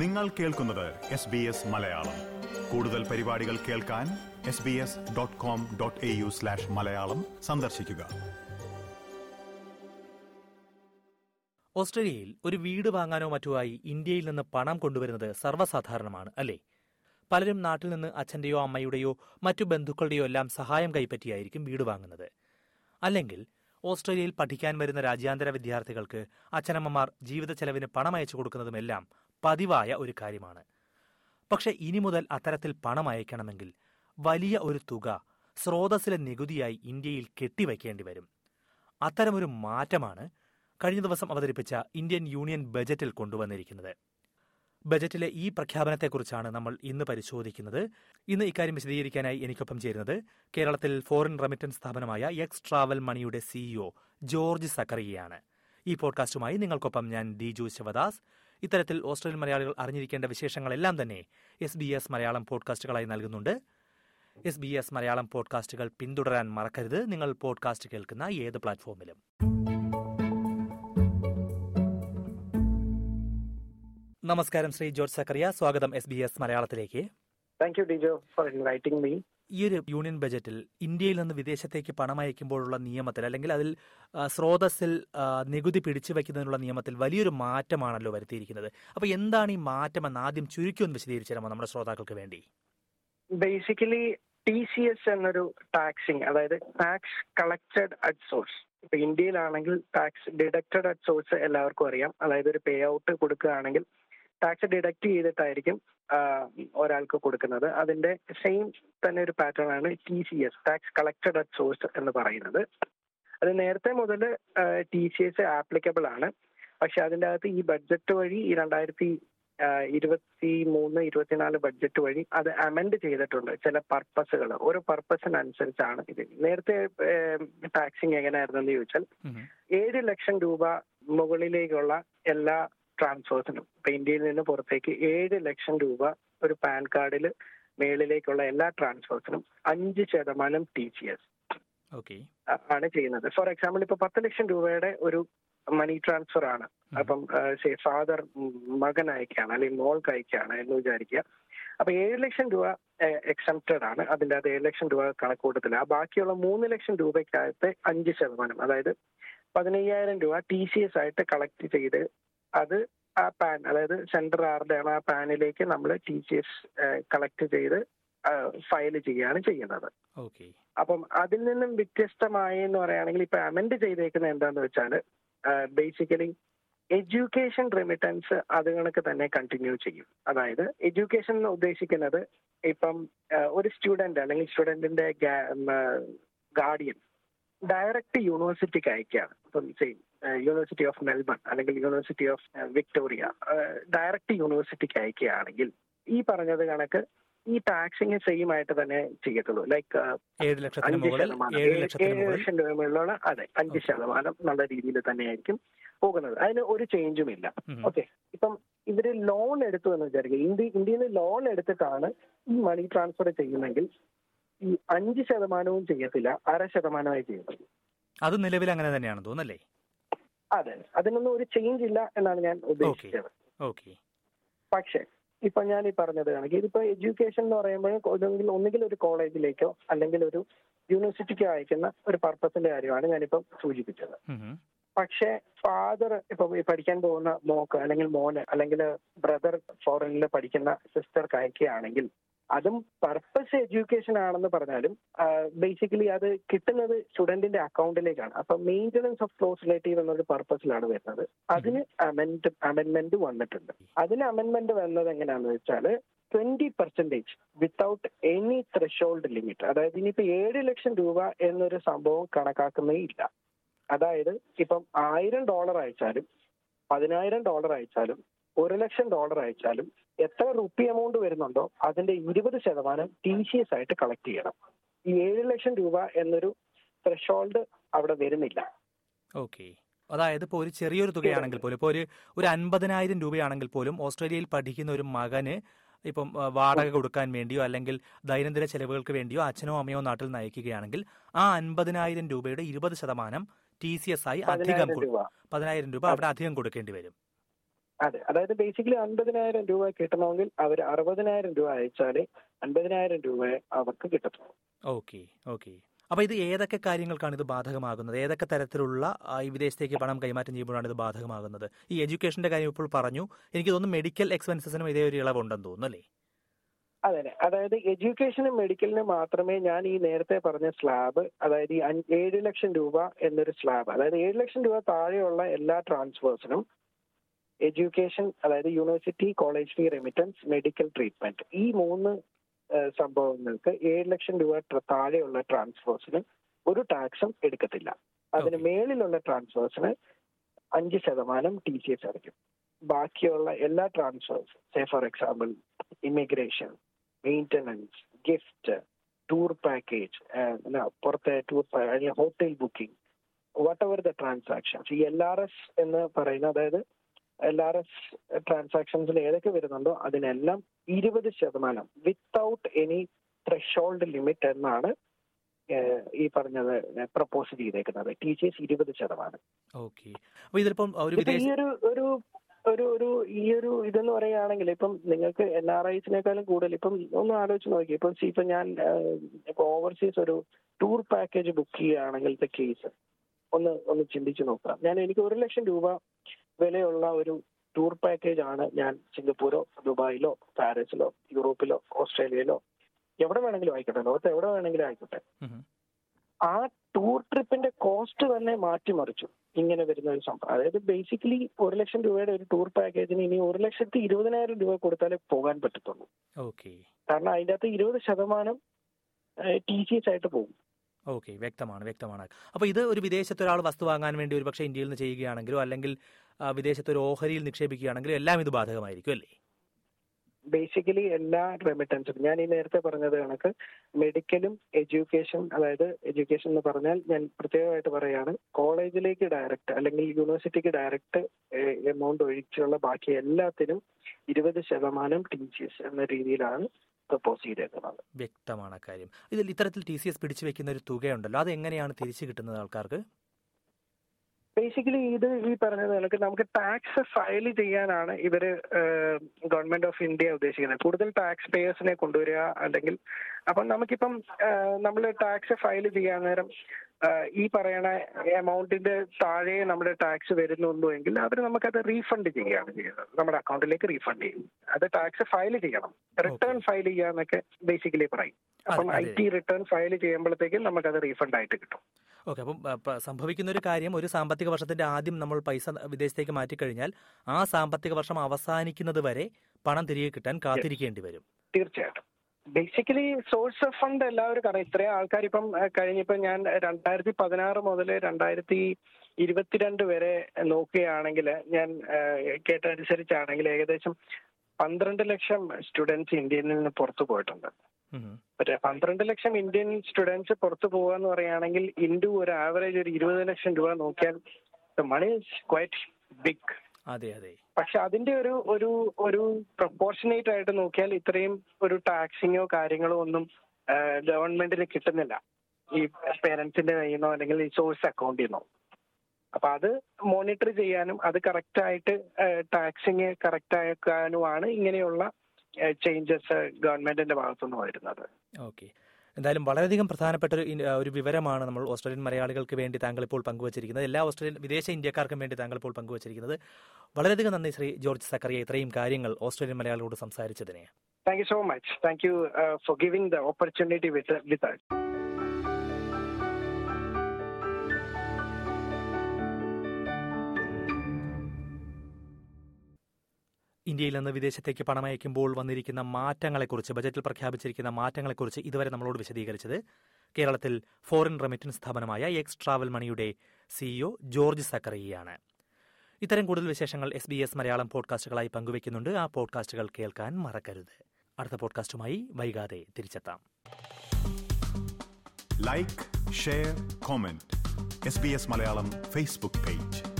നിങ്ങൾ കേൾക്കുന്നത് S B S Malayalam. കൂടുതൽ പരിപാടികൾ കേൾക്കാൻ S B S dot com dot A U slash Malayalam സന്ദർശിക്കുക. ഓസ്ട്രേലിയയിൽ ഒരു വീട് വാങ്ങാനോ മറ്റുമായി ഇന്ത്യയിൽ നിന്ന് പണം കൊണ്ടുവരുന്നത് സർവസാധാരണമാണ് അല്ലേ? പലരും നാട്ടിൽ നിന്ന് അച്ഛന്റെയോ അമ്മയുടെയോ മറ്റു ബന്ധുക്കളുടെയോ എല്ലാം സഹായം കൈപ്പറ്റിയായിരിക്കും വീട് വാങ്ങുന്നത്. അല്ലെങ്കിൽ ഓസ്ട്രേലിയയിൽ പഠിക്കാൻ വരുന്ന രാജ്യാന്തര വിദ്യാർത്ഥികൾക്ക് അച്ഛനമ്മമാർ ജീവിത ചെലവിന് പണം അയച്ചു കൊടുക്കുന്നതുമെല്ലാം പതിവായ ഒരു കാര്യമാണ്. പക്ഷെ ഇനി മുതൽ അത്തരത്തിൽ പണം അയക്കണമെങ്കിൽ വലിയ ഒരു തുക സ്രോതസ്സിലെ നികുതിയായി ഇന്ത്യയിൽ കെട്ടിവയ്ക്കേണ്ടി വരും. അത്തരമൊരു മാറ്റമാണ് കഴിഞ്ഞ ദിവസം അവതരിപ്പിച്ച ഇന്ത്യൻ യൂണിയൻ ബജറ്റിൽ കൊണ്ടുവന്നിരിക്കുന്നത്. ബജറ്റിലെ ഈ പ്രഖ്യാപനത്തെക്കുറിച്ചാണ് നമ്മൾ ഇന്ന് പരിശോധിക്കുന്നത്. ഇന്ന് ഇക്കാര്യം വിശദീകരിക്കാനായി എനിക്കൊപ്പം ചേരുന്നത് കേരളത്തിൽ ഫോറിൻ റെമിറ്റൻസ് സ്ഥാപനമായ എക്സ് ട്രാവൽ മണിയുടെ സിഇഒ ജോർജ് സക്കറിയയാണ്. ഈ പോഡ്കാസ്റ്റുമായി നിങ്ങൾക്കൊപ്പം ഞാൻ ദിജു ശിവദാസ്. ഇത്തരത്തിൽ ഓസ്ട്രേലിയൻ മലയാളികൾ അറിഞ്ഞിരിക്കേണ്ട വിശേഷങ്ങളെല്ലാം തന്നെ എസ് ബി എസ് മലയാളം പോഡ്കാസ്റ്റുകളായി നൽകുന്നുണ്ട്. എസ് ബി എസ് മലയാളം പോഡ്കാസ്റ്റുകൾ പിന്തുടരാൻ മറക്കരുത്. നിങ്ങൾ പോഡ്കാസ്റ്റ് കേൾക്കുന്ന ഏത് പ്ലാറ്റ്ഫോമിലും. നമസ്കാരം. ശ്രീ ജോർജ് സക്കറിയ. സ്വാഗതം എസ് ബി എസ് മലയാളത്തിലേക്ക്. Thank you Dijo for inviting me. ഈ ഒരു യൂണിയൻ ബജറ്റിൽ ഇന്ത്യയിൽ നിന്ന് വിദേശത്തേക്ക് പണം അയക്കുമ്പോഴുള്ള നിയമത്തിൽ അല്ലെങ്കിൽ അതിൽ സ്രോതസ്സിൽ നികുതി പിടിച്ചു വയ്ക്കുന്നതിനുള്ള നിയമത്തിൽ വലിയൊരു മാറ്റമാണല്ലോ വരുത്തിയിരിക്കുന്നത്. അപ്പൊ എന്താണ് ഈ മാറ്റം എന്ന് ആദ്യം ചുരുക്കി ഒന്ന് വിശദീകരിച്ചു തരാമോ നമ്മുടെ ശ്രോതാക്കൾക്ക് വേണ്ടി? ബേസിക്കലി ടി സി എസ് എന്നൊരു ടാക്സിങ് അതായത് ടാക്സ് കളക്ടഡ് അറ്റ് സോഴ്സ് ഇപ്പൊ ഇന്ത്യയിലാണെങ്കിൽ ടാക്സ് ഡിഡക്റ്റഡ് അറ്റ് സോഴ്സ് എല്ലാവർക്കും അറിയാം. അതായത് ഒരു പേ ഔട്ട് കൊടുക്കുകയാണെങ്കിൽ ടാക്സ് ഡിഡക്ട് ചെയ്തിട്ടായിരിക്കും ഒരാൾക്ക് കൊടുക്കുന്നത്. അതിന്റെ സെയിം തന്നെ ഒരു പാറ്റേൺ ആണ് T C S tax collected at source എന്ന് പറയുന്നത്. അത് നേരത്തെ മുതൽ ടി സി എസ് ആപ്ലിക്കബിൾ ആണ്. പക്ഷെ അതിന്റെ അകത്ത് ഈ ബഡ്ജറ്റ് വഴി ഈ രണ്ടായിരത്തി ഇരുപത്തി മൂന്ന് ഇരുപത്തിനാല് ബഡ്ജറ്റ് വഴി അത് അമെൻഡ് ചെയ്തിട്ടുണ്ട് ചില പർപ്പസുകൾ ഓരോ പർപ്പസിനനുസരിച്ചാണ് ഇത്. നേരത്തെ ടാക്സിങ് എങ്ങനെയായിരുന്നെന്ന് ചോദിച്ചാൽ ഏഴ് ലക്ഷം രൂപ മുകളിലേക്കുള്ള എല്ലാ ട്രാൻസ്ഫേഴ്സിനും ഇപ്പൊ ഇന്ത്യയിൽ നിന്ന് പുറത്തേക്ക് ഏഴ് ലക്ഷം രൂപ ഒരു പാൻ കാർഡിൽ മേളിലേക്കുള്ള എല്ലാ ട്രാൻസ്ഫേഴ്സിനും അഞ്ച് ശതമാനം ടി സി എസ് ആണ് ചെയ്യുന്നത്. ഫോർ എക്സാമ്പിൾ ഇപ്പൊ പത്ത് ലക്ഷം രൂപയുടെ ഒരു മണി ട്രാൻസ്ഫർ ആണ്. അപ്പം ഫാദർ മകൻ അയക്കുകയാണ് അല്ലെങ്കിൽ മോൾക്ക് അയക്കുകയാണ് എന്ന് വിചാരിക്കുക. അപ്പൊ ഏഴ് ലക്ഷം രൂപ എക്സംപ്റ്റഡ് ആണ്. അതിന്റെ അത് ഏഴ് ലക്ഷം രൂപ കണക്കൂട്ടത്തില്ല ആ ബാക്കിയുള്ള മൂന്ന് ലക്ഷം രൂപയ്ക്കകത്ത് അഞ്ച് ശതമാനം അതായത് പതിനയ്യായിരം രൂപ ടി സി എസ് ആയിട്ട് കളക്ട് ചെയ്ത് അത് ആ പാൻ അതായത് സെൻട്രൽ ആണ് ആ പാനിലേക്ക് നമ്മൾ ടി സി എസ് കളക്ട് ചെയ്ത് ഫയൽ ചെയ്യുകയാണ് ചെയ്യുന്നത്. അപ്പം അതിൽ നിന്നും വ്യത്യസ്തമായി എന്ന് പറയുകയാണെങ്കിൽ ഇപ്പൊ അമെൻഡ് ചെയ്തേക്കുന്നത് എന്താന്ന് വെച്ചാൽ ബേസിക്കലി എഡ്യൂക്കേഷൻ റെമിറ്റൻസ് അത് കണക്ക് തന്നെ കണ്ടിന്യൂ ചെയ്യും. അതായത് എഡ്യൂക്കേഷൻ എന്ന് ഉദ്ദേശിക്കുന്നത് ഇപ്പം ഒരു സ്റ്റുഡന്റ് അല്ലെങ്കിൽ സ്റ്റുഡന്റിന്റെ ഗാർഡിയൻ ഡയറക്റ്റ് യൂണിവേഴ്സിറ്റിക്ക് അയക്കുകയാണ് ഇപ്പം സെയിം യൂണിവേഴ്സിറ്റി ഓഫ് മെൽബൺ അല്ലെങ്കിൽ യൂണിവേഴ്സിറ്റി ഓഫ് വിക്ടോറിയ ഡയറക്റ്റ് യൂണിവേഴ്സിറ്റിക്ക് അയക്കുകയാണെങ്കിൽ ഈ പറഞ്ഞത് കണക്ക് ഈ ടാക്സിങ് സെയിം ആയിട്ട് തന്നെ ചെയ്യത്തുള്ളൂ. ലൈക്ക് ഏഴ് അഞ്ച് ശതമാനം. ഏഴ് ലക്ഷം രൂപ മുകളിലുള്ള അതെ അഞ്ച്. ശതമാനം നല്ല രീതിയിൽ തന്നെയായിരിക്കും പോകുന്നത്. അതിന് ഒരു ചേഞ്ചും ഇല്ല. ഓക്കെ. ഇപ്പം ഇവർ ലോൺ എടുത്തു എന്ന് വിചാരിക്കുക. ഇന്ത്യ ഇന്ത്യയിൽ നിന്ന് ലോൺ എടുത്തിട്ടാണ് ഈ മണി ട്രാൻസ്ഫർ ചെയ്യുന്നെങ്കിൽ ഈ അഞ്ച് ശതമാനവും ചെയ്യത്തില്ല അര ശതമാനമായി ചെയ്യത്തുള്ളൂ അത് നിലവിൽ അങ്ങനെ തന്നെയാണ് തോന്നല്ലേ അതെ. അതിനൊന്നും ഒരു ചേഞ്ച് ഇല്ല എന്നാണ് ഞാൻ ഉദ്ദേശിച്ചത്. ഓക്കെ പക്ഷേ ഇപ്പൊ ഞാൻ ഈ പറഞ്ഞത് കണക്ക്. ഇതിപ്പോ എഡ്യൂക്കേഷൻ എന്ന് പറയുമ്പോൾ ഒന്നുകിൽ ഒരു കോളേജിലേക്കോ അല്ലെങ്കിൽ ഒരു യൂണിവേഴ്സിറ്റിക്കോ അയക്കുന്ന ഒരു പർപ്പസിന്റെ കാര്യമാണ് ഞാനിപ്പം സൂചിപ്പിച്ചത്. പക്ഷേ ഫാദർ ഇപ്പൊ പഠിക്കാൻ പോകുന്ന മോക്ക് അല്ലെങ്കിൽ മോന് അല്ലെങ്കിൽ ബ്രദർ ഫോറിനിൽ പഠിക്കുന്ന സിസ്റ്റർക്ക് അയക്കുകയാണെങ്കിൽ അതും പർപ്പസ് എഡ്യൂക്കേഷൻ ആണെന്ന് പറഞ്ഞാലും ബേസിക്കലി അത് കിട്ടുന്നത് സ്റ്റുഡന്റിന്റെ അക്കൗണ്ടിലേക്കാണ് അപ്പൊ മെയിന്റനൻസ് ഓഫ് ക്ലോസ് റിലേറ്റീവ് എന്നൊരു പർപ്പസിലാണ് വരുന്നത്. അതിന് അമെൻഡ് അമെൻമെന്റ് വന്നിട്ടുണ്ട്. അതിന് അമെൻമെന്റ് വന്നത് എങ്ങനെയാണെന്ന് വെച്ചാൽ twenty percentage without any threshold limit അതായത് ഇനിയിപ്പോ ഏഴ് ലക്ഷം രൂപ എന്നൊരു സംഭവം കണക്കാക്കുന്നേ ഇല്ല. അതായത് ഇപ്പം ആയിരം ഡോളർ അയച്ചാലും പതിനായിരം ഡോളർ അയച്ചാലും ഒരു ലക്ഷം ഡോളർ അയച്ചാലും എത്ര റുപ്പി എമൗണ്ട് വരുന്നുണ്ടോ അതിന്റെ ഇരുപത് ശതമാനം ടി സി എസ് ആയിട്ട് കളക്ട് ചെയ്യണം. ഈ ഏഴ് ലക്ഷം രൂപ എന്നൊരു ത്രഷോൾഡ് അവിടെ വരുന്നില്ല. ഓക്കെ അതായത് ഇപ്പോൾ ഒരു ചെറിയൊരു തുകയാണെങ്കിൽ പോലും ഇപ്പോൾ ഒരു ഒരു അൻപതിനായിരം രൂപയാണെങ്കിൽ പോലും ഓസ്ട്രേലിയയിൽ പഠിക്കുന്ന ഒരു മകന് ഇപ്പം വാടക കൊടുക്കാൻ വേണ്ടിയോ അല്ലെങ്കിൽ ദൈനംദിന ചെലവുകൾക്ക് വേണ്ടിയോ അച്ഛനോ അമ്മയോ നാട്ടിൽ നിന്ന് അയക്കുകയാണെങ്കിൽ ആ അൻപതിനായിരം രൂപയുടെ ഇരുപത് ശതമാനം ടി സി എസ് ആയി അധികം പതിനായിരം രൂപ അവിടെ അധികം കൊടുക്കേണ്ടി വരും. അതെ അതായത് ബേസിക്കലി അൻപതിനായിരം രൂപ കിട്ടണമെങ്കിൽ അവർ അറുപതിനായിരം രൂപ അയച്ചാലേ അൻപതിനായിരം രൂപ അവർക്ക് കിട്ടത്തുള്ളൂ. ഓക്കെ ഓക്കെ അപ്പൊ ഇത് ഏതൊക്കെ കാര്യങ്ങൾക്കാണ് ഇത് ബാധകമാകുന്നത്? ഏതൊക്കെ തരത്തിലുള്ള ഈ വിദേശത്തേക്ക് പണം കൈമാറ്റം ചെയ്യുമ്പോഴാണ് ഇത് ബാധകമാകുന്നത്? ഈ എഡ്യൂക്കേഷന്റെ കാര്യം ഇപ്പോൾ പറഞ്ഞു. എനിക്ക് തോന്നുന്നു മെഡിക്കൽ എക്സ്പെൻസസിനും ഇതേ ഒരു ഇളവുണ്ടെന്ന് തോന്നുന്നു അല്ലേ? അതെ അതെ അതായത് എഡ്യൂക്കേഷനും മെഡിക്കലിനും മാത്രമേ ഞാൻ ഈ നേരത്തെ പറഞ്ഞ സ്ലാബ് അതായത് ഈ ഏഴ് ലക്ഷം രൂപ എന്നൊരു സ്ലാബ് അതായത് ഏഴ് ലക്ഷം രൂപ താഴെയുള്ള എല്ലാ ട്രാൻസ്ഫേഴ്സിനും എഡ്യൂക്കേഷൻ അതായത് university college fee remittance medical treatment ഈ മൂന്ന് സംഭവങ്ങൾക്ക് ഏഴ് ലക്ഷം രൂപ താഴെയുള്ള ട്രാൻസ്ഫേഴ്സിന് ഒരു ടാക്സും എടുക്കത്തില്ല. അതിന്. മേളിലുള്ള ട്രാൻസ്ഫേഴ്സിന് അഞ്ച് ശതമാനം ടി സി എസ് അടയ്ക്കും. ബാക്കിയുള്ള എല്ലാ transfers say for example immigration maintenance gift tour package പുറത്തെ ടൂർ അല്ലെങ്കിൽ hotel booking whatever the transactions ഈ എൽ ആർ എസ് എന്ന് പറയുന്ന അതായത് എൽ ആർ എസ് ട്രാൻസാക്ഷൻസിൽ ഏതൊക്കെ വരുന്നുണ്ടോ അതിനെല്ലാം ഇരുപത് ശതമാനം വിത്തൗട്ട് എനി ത്രഷോൾഡ് ലിമിറ്റ് എന്നാണ് ഈ പറഞ്ഞത് പ്രപ്പോസ് ചെയ്തേക്കുന്നത്. ടി സി എസ് ഇരുപത് ശതമാനം. ഒരു ഈ ഒരു ഒരു ഒരു ഒരു ഈ ഒരു ഇതെന്ന് പറയുകയാണെങ്കിൽ ഇപ്പം നിങ്ങൾക്ക് എൻ ആർ ഐസിനേക്കാളും കൂടുതൽ ഇപ്പം ഒന്ന് ആലോചിച്ച് നോക്കി. ഇപ്പം ഇപ്പൊ ഞാൻ ഇപ്പൊ ഓവർസീസ് ഒരു ടൂർ പാക്കേജ് ബുക്ക് ചെയ്യുകയാണെങ്കിലത്തെ കേസ് ഒന്ന് ഒന്ന് ചിന്തിച്ചു നോക്കാം. ഞാൻ എനിക്ക് ഒരു ലക്ഷം രൂപ വിലയുള്ള ഒരു ടൂർ പാക്കേജ് ആണ് ഞാൻ സിംഗപ്പൂരോ ദുബായിലോ പാരീസിലോ യൂറോപ്പിലോ ഓസ്ട്രേലിയയിലോ എവിടെ വേണമെങ്കിലും ആയിക്കോട്ടെ ലോകത്ത് എവിടെ വേണമെങ്കിലും ആയിക്കോട്ടെ. ആ ടൂർ ട്രിപ്പിന്റെ കോസ്റ്റ് തന്നെ മാറ്റിമറിച്ചു ഇങ്ങനെ വരുന്ന ഒരു സംഭവം. അതായത് ബേസിക്കലി ഒരു ലക്ഷം രൂപയുടെ ഒരു ടൂർ പാക്കേജിന് ഇനി ഒരു ലക്ഷത്തി ഇരുപതിനായിരം രൂപ കൊടുത്താലേ പോകാൻ പറ്റത്തുള്ളൂ. കാരണം അതിന്റെ അകത്ത് ഇരുപത് ശതമാനം ടി സി എസ് ആയിട്ട് പോകും. ഓക്കെ വ്യക്തമാണ് വ്യക്തമാണ്. അപ്പൊ ഇത് ഒരു വിദേശത്ത് ഒരാൾ വസ്തു വാങ്ങാൻ വേണ്ടി ഒരു പക്ഷേ ഇന്ത്യയിൽ നിന്ന് ചെയ്യുകയാണെങ്കിലോ അല്ലെങ്കിൽ വിദേശത്ത് ഒരു ഓഹരിയിൽ നിക്ഷേപിക്കുകയാണെങ്കിൽ എല്ലാം ഇത് ബാധകമായിരിക്കും അല്ലേ? ബേസിക്കലി എല്ലാ റെമിറ്റൻസും ഞാൻ ഈ നേരത്തെ പറഞ്ഞത് കണക്ക് മെഡിക്കലും എഡ്യൂക്കേഷൻ അതായത് എഡ്യൂക്കേഷൻ എന്ന് പറഞ്ഞാൽ ഞാൻ പ്രത്യേകമായിട്ട് പറയാണ് കോളേജിലേക്ക് ഡയറക്റ്റ് അല്ലെങ്കിൽ യൂണിവേഴ്സിറ്റിക്ക് ഡയറക്റ്റ് എമൗണ്ട് ഒഴിച്ചുള്ള ബാക്കി എല്ലാത്തിനും ഇരുപത് ശതമാനം ടി സി എസ് എന്ന രീതിയിലാണ് പ്രപ്പോസ് ചെയ്തേക്കുന്നത്. വ്യക്തമാണ് കാര്യം. ഇതിൽ ഇത്തരത്തിൽ ടി സി എസ് പിടിച്ചു വെക്കുന്ന ഒരു തുകയുണ്ടല്ലോ. അത് എങ്ങനെയാണ് തിരിച്ചു കിട്ടുന്നത് ആൾക്കാർക്ക്? ബേസിക്കലി ഇത് ഈ പറഞ്ഞത് കണക്ക് നമുക്ക് ടാക്സ് ഫയൽ ചെയ്യാനാണ് ഇവർ ഗവൺമെന്റ് ഓഫ് ഇന്ത്യ ഉദ്ദേശിക്കുന്നത്. കൂടുതൽ ടാക്സ് പേയേഴ്സിനെ കൊണ്ടുവരിക അല്ലെങ്കിൽ അപ്പം നമുക്കിപ്പം നമ്മൾ ടാക്സ് ഫയൽ ചെയ്യാൻ നേരം ഈ പറയണ എമൗണ്ടിന്റെ താഴെ നമ്മുടെ ടാക്സ് വരുന്നുണ്ടോ എങ്കിൽ അവർ നമുക്കത് റീഫണ്ട് ചെയ്യുകയാണ് ചെയ്യുന്നത്. നമ്മുടെ അക്കൗണ്ടിലേക്ക് റീഫണ്ട് ചെയ്യും. അത് ടാക്സ് ഫയൽ ചെയ്യണം. റിട്ടേൺ ഫയൽ ചെയ്യാന്നൊക്കെ ബേസിക്കലി പറയും. അപ്പം ഐ ടി റിട്ടേൺ ഫയൽ ചെയ്യുമ്പോഴത്തേക്കും നമുക്കത് റീഫണ്ട് ആയിട്ട് കിട്ടും. ഓക്കെ അപ്പം സംഭവിക്കുന്ന ഒരു കാര്യം ഒരു സാമ്പത്തിക വർഷത്തിന്റെ ആദ്യം നമ്മൾ പൈസ വിദേശത്തേക്ക് മാറ്റി കഴിഞ്ഞാൽ ആ സാമ്പത്തിക വർഷം അവസാനിക്കുന്നത് വരെ പണം തിരികെ കിട്ടാൻ കാത്തിരിക്കേണ്ടി വരും. തീർച്ചയായിട്ടും. ബേസിക്കലി സോഴ്സ് ഓഫ് ഫണ്ട് എല്ലാവരും കാരണം ഇത്രയും ആൾക്കാർ ഇപ്പം കഴിഞ്ഞിപ്പം ഞാൻ രണ്ടായിരത്തി പതിനാറ് മുതൽ രണ്ടായിരത്തി ഇരുപത്തിരണ്ട് വരെ നോക്കുകയാണെങ്കിൽ ഞാൻ കേട്ടനുസരിച്ചാണെങ്കിൽ ഏകദേശം പന്ത്രണ്ട് ലക്ഷം സ്റ്റുഡൻസ് ഇന്ത്യയിൽ നിന്ന് പുറത്തു പോയിട്ടുണ്ട്. പന്ത്രണ്ട് ലക്ഷം ഇന്ത്യൻ സ്റ്റുഡൻസ് പുറത്തു പോകുക എന്ന് പറയുകയാണെങ്കിൽ ഇൻഡു ഒരു ആവറേജ് ഒരു ഇരുപത് ലക്ഷം രൂപ നോക്കിയാൽ മണി ഇസ് ക്വൈറ്റ് ബിഗ്. അതെ അതെ. പക്ഷെ അതിന്റെ ഒരു ഒരു ഒരു പ്രൊപ്പോർഷനേറ്റ് ആയിട്ട് നോക്കിയാൽ ഇത്രയും ഒരു ടാക്സിങ്ങോ കാര്യങ്ങളോ ഒന്നും ഗവൺമെന്റിന് കിട്ടുന്നില്ല. ഈ പേരൻസിന്റെ കയ്യിൽ നിന്നോ അല്ലെങ്കിൽ ഈ സോഴ്സ് അക്കൗണ്ടിൽ നിന്നോ അപ്പൊ അത് മോണിറ്റർ ചെയ്യാനും അത് കറക്റ്റ് ആയിട്ട് ടാക്സിങ് കറക്റ്റ് ആക്കാനുമാണ് ഇങ്ങനെയുള്ള ചേഞ്ചസ് ഗവൺമെന്റിന്റെ ഭാഗത്തുനിന്ന് വരുന്നത്. ഓക്കെ. എന്തായാലും വളരെയധികം പ്രധാനപ്പെട്ട ഒരു ഒരു വിവരമാണ് നമ്മൾ ഓസ്ട്രേലിയൻ മലയാളികൾക്ക് വേണ്ടി താങ്കൾ ഇപ്പോൾ പങ്കുവച്ചിരിക്കുന്നത്. എല്ലാ ഓസ്ട്രേലിയൻ വിദേശ ഇന്ത്യക്കാർക്കും വേണ്ടി താങ്കൾ ഇപ്പോൾ പങ്കുവച്ചിരിക്കുന്നത്. വളരെയധികം നന്ദി ശ്രീ ജോർജ് സക്കറിയ ഇത്രയും കാര്യങ്ങൾ ഓസ്ട്രേലിയൻ മലയാളികളോട് സംസാരിച്ചതിനെ. Thank you so much thank you for giving the opportunity with with ഇന്ത്യയിൽ നിന്ന് വിദേശത്തേക്ക് പണമയക്കുമ്പോൾ വന്നിരിക്കുന്ന മാറ്റങ്ങളെക്കുറിച്ച് ബജറ്റിൽ പ്രഖ്യാപിച്ചിരിക്കുന്ന മാറ്റങ്ങളെക്കുറിച്ച് ഇതുവരെ നമ്മളോട് വിശദീകരിച്ചത് കേരളത്തിൽ ഫോറിൻ റെമിറ്റൻസ് സ്ഥാപനമായ എക്സ് ട്രാവൽ മണിയുടെ സിഇഒ ജോർജ് സക്കറിയാണ് ഇത്തരം കൂടുതൽ വിശേഷങ്ങൾ എസ് ബി എസ് മലയാളം പോഡ്കാസ്റ്റുകളായി പങ്കുവയ്ക്കുന്നുണ്ട്. ആ പോഡ്കാസ്റ്റുകൾ കേൾക്കാൻ മറക്കരുത്. അടുത്ത പോഡ്കാസ്റ്റുമായി വൈകാതെ തിരിച്ചെത്താം. Like share comment S B S Malayalam Facebook page